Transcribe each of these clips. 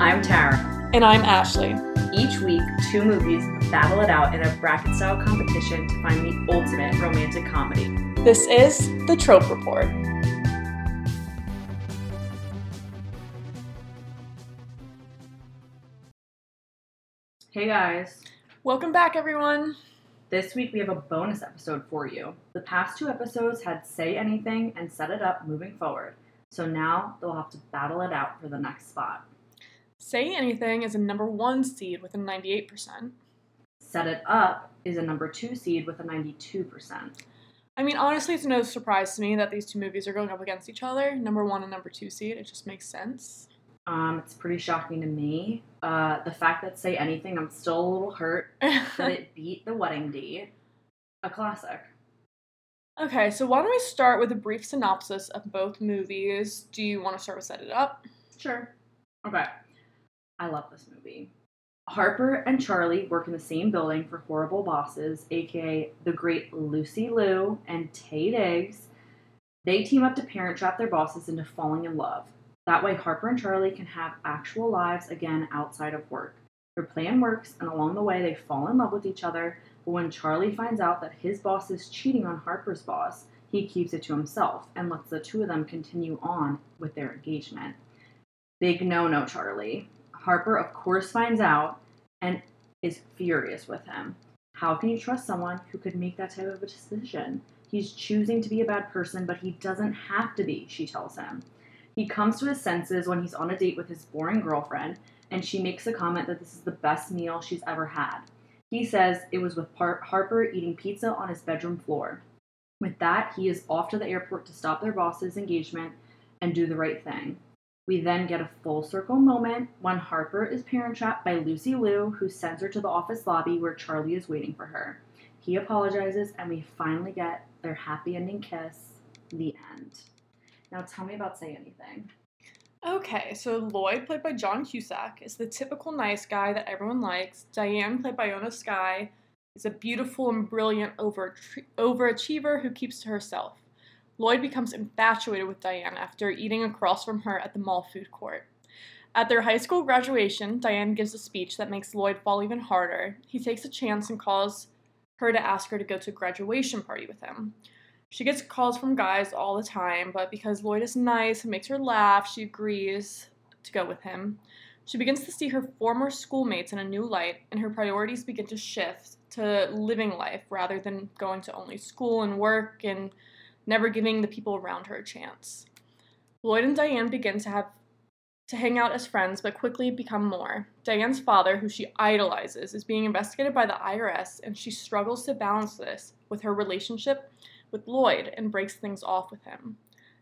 I'm Tara. And I'm Ashley. Each week, two movies battle it out in a bracket style competition to find the ultimate romantic comedy. This is the Trope Report. Hey guys. Welcome back, everyone. This week we have a bonus episode for you. The past two episodes had Say Anything and Set It Up moving forward, so now they'll have to battle it out for the next spot. Say Anything is a number one seed with a 98%. Set It Up is a number two seed with a 92%. I mean, honestly, it's no surprise to me that these two movies are going up against each other. Number one and number two seed. It just makes sense. Um, it's pretty shocking to me. Uh, the fact that Say Anything, I'm still a little hurt that it beat The Wedding Date, a classic. okay, so why don't we start with a brief synopsis of both movies? Do you want to start with Set It Up? Sure. Okay. I love this movie. Harper and Charlie work in the same building for horrible bosses, aka the great Lucy Liu and Taye Diggs. They team up to parent trap their bosses into falling in love. That way, Harper and Charlie can have actual lives again outside of work. Their plan works, and along the way, they fall in love with each other. But when Charlie finds out that his boss is cheating on Harper's boss, he keeps it to himself and lets the two of them continue on with their engagement. Big no no, Charlie. Harper, of course, finds out and is furious with him. How can you trust someone who could make that type of a decision? He's choosing to be a bad person, but he doesn't have to be, she tells him. He comes to his senses when he's on a date with his boring girlfriend, and she makes a comment that this is the best meal she's ever had. He says it was with Par- Harper eating pizza on his bedroom floor. With that, he is off to the airport to stop their boss's engagement and do the right thing. We then get a full circle moment when Harper is parent trapped by Lucy Liu, who sends her to the office lobby where Charlie is waiting for her. He apologizes, and we finally get their happy ending kiss. The end. Now tell me about Say Anything. Okay, so Lloyd, played by John Cusack, is the typical nice guy that everyone likes. Diane, played by Ione Skye, is a beautiful and brilliant over- overachiever who keeps to herself. Lloyd becomes infatuated with Diane after eating across from her at the mall food court. At their high school graduation, Diane gives a speech that makes Lloyd fall even harder. He takes a chance and calls her to ask her to go to a graduation party with him. She gets calls from guys all the time, but because Lloyd is nice and makes her laugh, she agrees to go with him. She begins to see her former schoolmates in a new light, and her priorities begin to shift to living life rather than going to only school and work and never giving the people around her a chance. Lloyd and Diane begin to have to hang out as friends, but quickly become more. Diane's father, who she idolizes, is being investigated by the IRS, and she struggles to balance this with her relationship with Lloyd and breaks things off with him.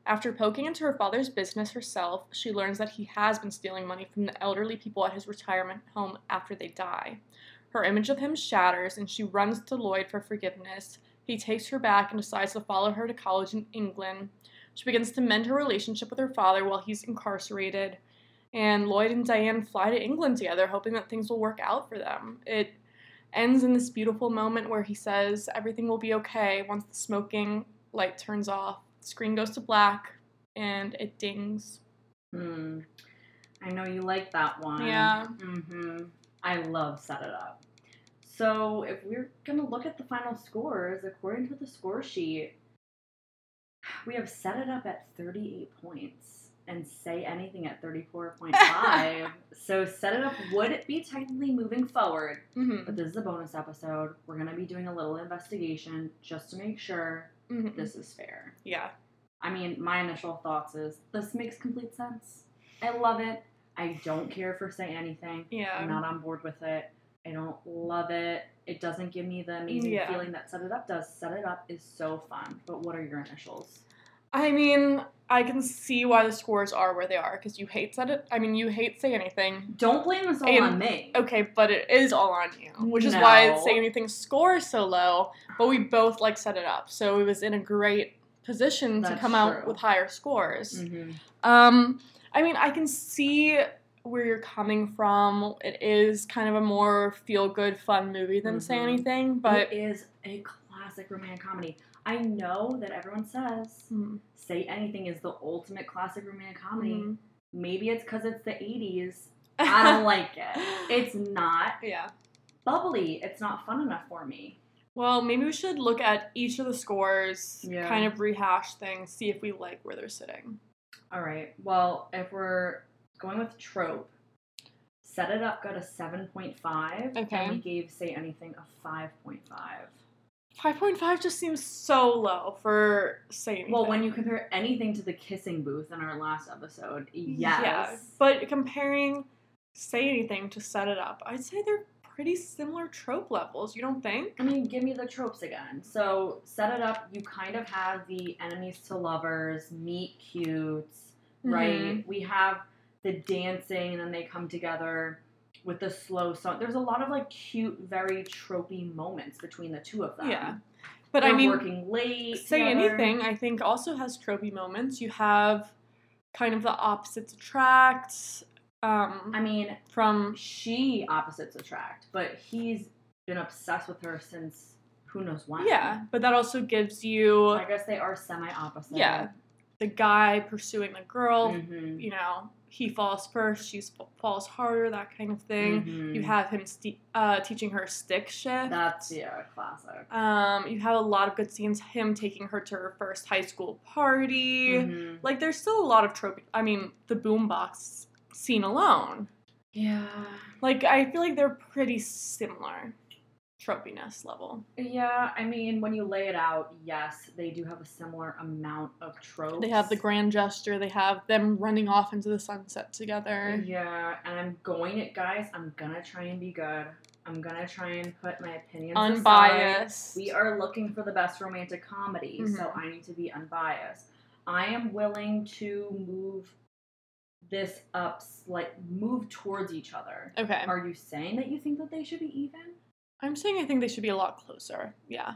After poking into her father's business herself, she learns that he has been stealing money from the elderly people at his retirement home after they die. Her image of him shatters, and she runs to Lloyd for forgiveness. He takes her back and decides to follow her to college in England. She begins to mend her relationship with her father while he's incarcerated. And Lloyd and Diane fly to England together, hoping that things will work out for them. It ends in this beautiful moment where he says everything will be okay once the smoking light turns off. The screen goes to black and it dings. Hmm. I know you like that one. Yeah. Mm-hmm. I love Set It Up. So if we're gonna look at the final scores, according to the score sheet, we have Set It Up at 38 points and Say Anything at 34.5. so Set It Up would it be technically moving forward, Mm-hmm. but this is a bonus episode. We're gonna be doing a little investigation just to make sure hmm this is fair. Yeah. I mean, my initial thoughts is this makes complete sense. I love it. I don't care for say anything. Yeah. I'm not on board with it. I don't love it. It doesn't give me the amazing Yeah. feeling that Set It Up does. Set It Up is so fun. But what are your initials? I mean, I can see why the scores are where they are because you hate said it. I mean, you hate say anything. Don't blame this all And- on me. Okay, but it is all on you, which is why say anything scores so low. But we both like set it up, so it was in a great position to That's come out with higher scores. Mhm. Um, I mean, I can see where you're coming from. It is kind of a more feel good, fun movie than say Mhm. anything, but it is a classic romantic comedy. I know that everyone says Mm, Say Anything is the ultimate classic romantic comedy. mm, Maybe it's because it's the 80s, I don't like it. It's not yeah. bubbly. It's not fun enough for me. Well, maybe we should look at each of the scores, Yeah. kind of rehash things, see if we like where they're sitting. All right. Well, if we're going with trope, set it up got a 7.5. Okay. And we gave Say Anything a 5.5. 5.5 just seems so low for saying. Well, when you compare anything to the kissing booth in our last episode, yes. Yeah, but comparing Say Anything to Set It Up, I'd say they're pretty similar trope levels, you don't think? I mean, give me the tropes again. So, set it up, you kind of have the enemies to lovers, meet cutes, right? Mhm. We have the dancing, and then they come together with the slow song. There's a lot of like cute, very tropey moments between the two of them. Yeah. But They're I mean, working late. Say together. Anything, I think, also has tropey moments. You have kind of the opposites attract. Um, I mean, from she opposites attract, but he's been obsessed with her since who knows when. yeah, but that also gives you I guess they are semi opposite. yeah the guy pursuing the girl. Mhm. You know, he falls first, she falls harder, that kind of thing. Mhm. You have him sti uh, teaching her stick shift. That's yeah, classic. Um, you have a lot of good scenes. Him taking her to her first high school party. Mhm. Like, there's still a lot of trope. I mean, the boombox scene alone. Yeah. Like, I feel like they're pretty similar, tropiness level. Yeah, I mean, when you lay it out, yes, they do have a similar amount of tropes. They have the grand gesture. They have them running off into the sunset together. Yeah, and I'm going it, guys. I'm gonna try and be good. I'm gonna try and put my opinions aside. Unbiased. We are looking for the best romantic comedy, so Mhm. I need to be unbiased. I am willing to move this up, like move towards each other. Okay. Are you saying that you think that they should be even? I'm saying I think they should be a lot closer. Yeah.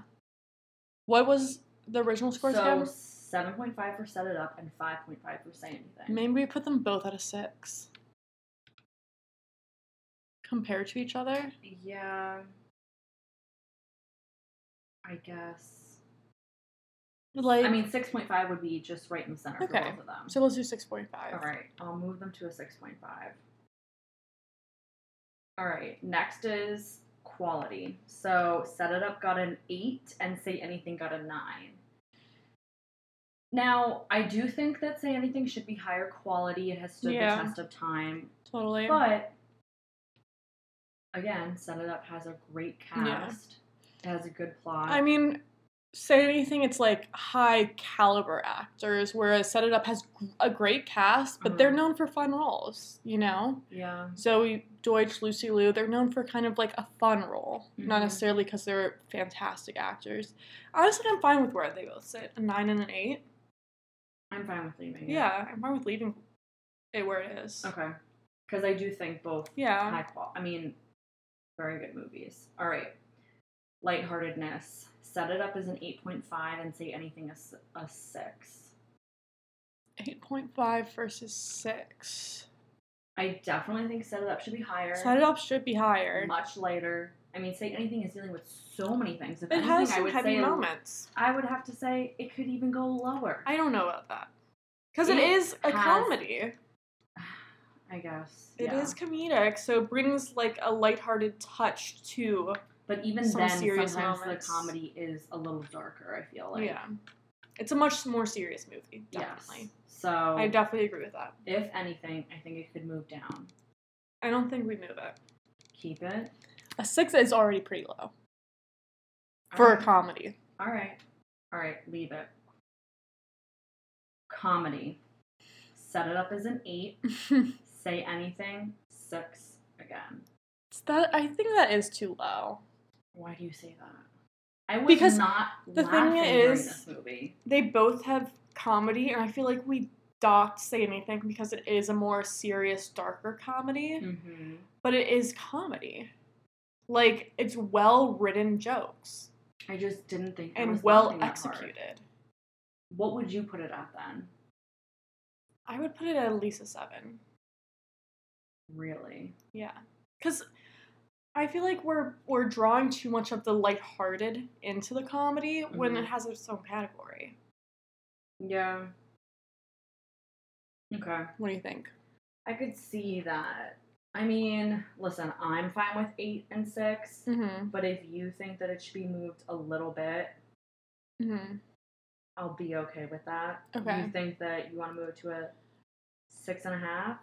What was the original scores so again? seven point five for set it up and five point five for say anything. Maybe we put them both at a six. Compared to each other? Yeah. I guess. Like, I mean, six point five would be just right in the center for both of them. so let's do 6.5. All right, I'll move them to a 6.5. All right, next is quality. So Set It Up got an 8 and Say Anything got a 9. Now, I do think that Say Anything should be higher quality. It has stood Yeah. the test of time. Totally. But, again, Set It Up has a great Yeah. cast. It has a good plot. I mean, say anything, it's like high caliber actors, whereas Set It Up has a great cast, but they're Mhm. known for fun roles, you know? yeah. Zoey Deutch, Lucy Liu, they're known for kind of like a fun role, not Mhm. necessarily because they're fantastic actors. Honestly, I'm fine with where they both sit a nine and an eight. I'm fine with leaving. it. Yeah, I'm fine with leaving it where it is. Okay. Because I do think both Yeah. high qual. I mean, very good movies. All right, lightheartedness. Set it up as an eight point five and say anything as a six. 8.5 versus 6. I definitely think set it up should be higher. Set It Up should be higher. much lighter. I mean, say anything is dealing with so many things. If It anything, has I some would heavy say moments. I would have to say it could even go lower. I don't know about that. Because it It is a has- comedy. I guess It is yeah. comedic, so it brings like a lighthearted touch to But even some then, serious sometimes moments. the comedy is a little darker. I feel like yeah. It's a much more serious movie, Yes. definitely. So I definitely agree with that. if anything, I think it could move down. I don't think we move it. Keep it. A six is already pretty low for a comedy. All right. All right, leave it. Comedy. Set it up as an eight. Say anything. Six again. that I think that is too low. Why do you say that? I was Because not the thing is- this movie. They both have comedy, and I feel like we docked say anything because it is a more serious, darker comedy. Mm-hmm. but it is comedy. Like it's well written jokes I just didn't think and was well laughing that hard. executed. What would you put it at then? I would put it at least a seven. Really? Yeah, because I feel like we're we're drawing too much of the lighthearted into the comedy when Mhm. it has its own category. Yeah. Okay. What do you think? I could see that. I mean, listen, I'm fine with eight and 6 Mm-hmm. but if you think that it should be moved a little bit, Mm-hmm. I'll be okay with that. Okay. You think that you want to move it to a six and a half?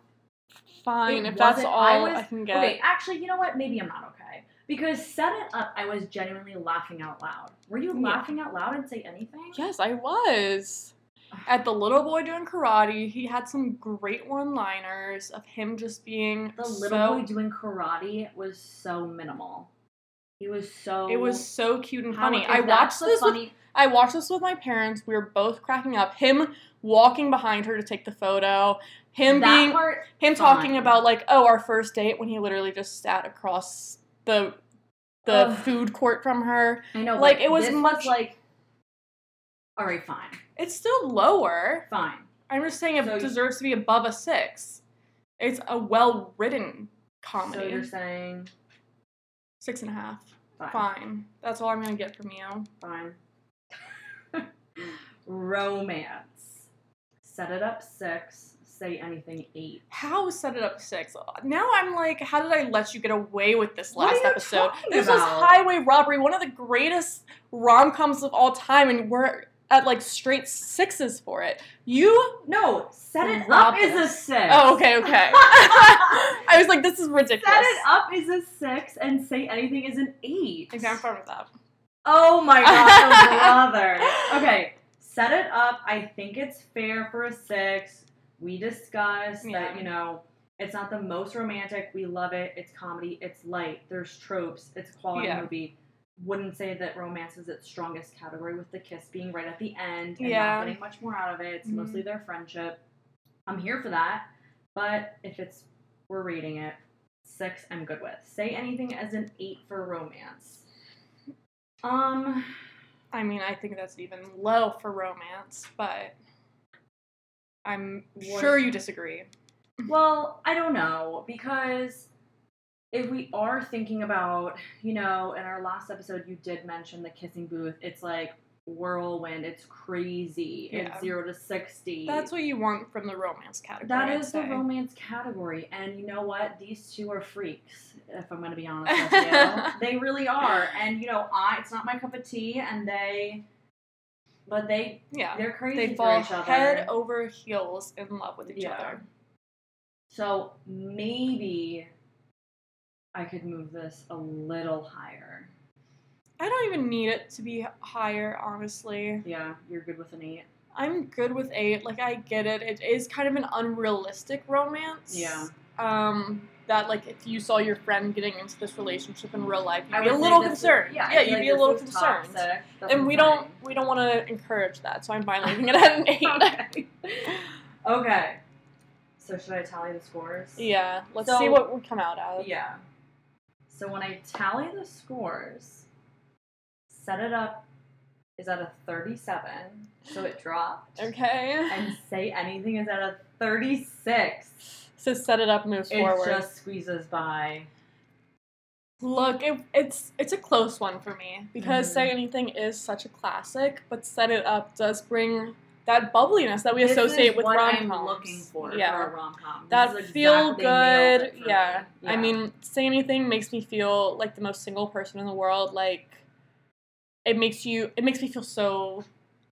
Fine, It if that's all I I, can get. Okay, actually, you know what? Maybe I'm not okay. Because set it up, I was genuinely laughing out loud. Were you Yeah. laughing out loud and say anything? Yes, I was. At the little boy doing karate, he had some great one-liners of him just being The little so. boy doing karate was so minimal. He was so. it was so cute and funny. I watched this. With, funny. I watched this with my parents. We were both cracking up. Him walking behind her to take the photo. Him that being part, him talking about like oh our first date when he literally just sat across the the Ugh. food court from her. I know, like, it was much- like. All right, fine, It's still lower. fine. I'm just saying it So deserves to be above a six. It's a well written comedy. So you're saying Six and a half. fine, Fine. That's all I'm gonna get from you. fine. Romance. Set it up six. Say anything eight. How set it up six? Now I'm like, how did I let you get away with this last episode? This about? was Highway Robbery, one of the greatest rom coms of all time, and we're at like straight sixes for it. You? No, set it up is a six. Oh, okay, okay. I was like, this is ridiculous. Set it up is a six and say anything is an eight. Okay, I'm fine with that. Oh my god, brother. Okay, set it up. I think it's fair for a six. We discussed Yeah. that, you know, it's not the most romantic. We love it. It's comedy. It's light. There's tropes. It's quality Yeah. movie. Wouldn't say that romance is its strongest category with the kiss being right at the end and Yeah. not getting much more out of it. It's Mhm. mostly their friendship. I'm here for that. But if it's we're rating it, six I'm good with. Say anything as an eight for romance. Um I mean, I think that's even low for romance, but I'm What- sure you disagree. Well, I don't know because if we are thinking about, you know, in our last episode, you did mention the kissing booth. It's like whirlwind. It's crazy. Yeah. It's zero to sixty. That's what you want from the romance category. that I'd is the romance category, and you know what? These two are freaks. If I'm going to be honest with you, they really are. And you know, I it's not my cup of tea, and they, but they Yeah. they're crazy They for fall each other. head over heels in love with each Yeah. other. So maybe I could move this a little higher. I don't even need it to be higher, honestly. Yeah, you're good with an eight. I'm good with eight. Like I get it. It is kind of an unrealistic romance. Yeah. Um. That like if you saw your friend getting into this relationship in real life, you'd be a little this is- concerned. yeah, yeah you'd like, be a little concerned. toxic. And we don't we don't want to encourage that, so I'm fine leaving it at an eight. okay. okay. So should I tally the scores? yeah. Let's So- see what we come out of. Yeah. So when I tally the scores, set it up is at a 37, so it dropped. Okay. And say anything is at a 36. So set it up, moves It forward. It just squeezes by. Look, it, it's it's a close one for me because Mhm. Say Anything is such a classic, but Set It Up does bring that bubbliness that we This associate is with rom I'm coms. looking for yeah. for a rom com. that feel good. Yeah. I mean, Say Anything makes me feel like the most single person in the world. Like, it makes you, it makes me feel so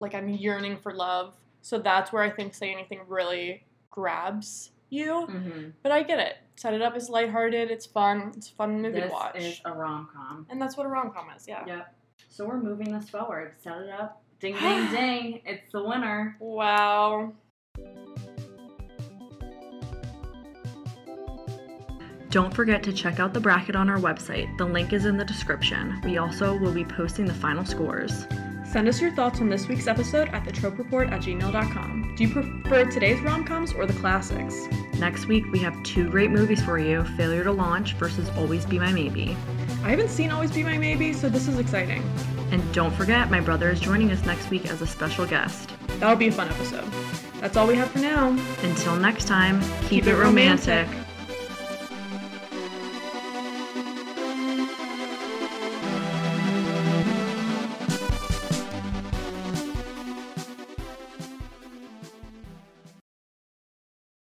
like I'm yearning for love. So that's where I think Say Anything really grabs you. hmm But I get it. Set It Up is lighthearted. It's fun. It's a fun movie this to watch. is a rom com. And that's what a rom com is, yeah. Yep. So we're moving this forward. Set it up. Ding, ding, ding. It's the winner. Wow. Don't forget to check out the bracket on our website. The link is in the description. We also will be posting the final scores. Send us your thoughts on this week's episode at thetropeport at gmail.com. Do you prefer today's rom coms or the classics? Next week, we have two great movies for you Failure to Launch versus Always Be My Maybe. I haven't seen Always Be My Maybe, so this is exciting. And don't forget, my brother is joining us next week as a special guest. That'll be a fun episode. That's all we have for now. Until next time, keep, Keep it it romantic. romantic.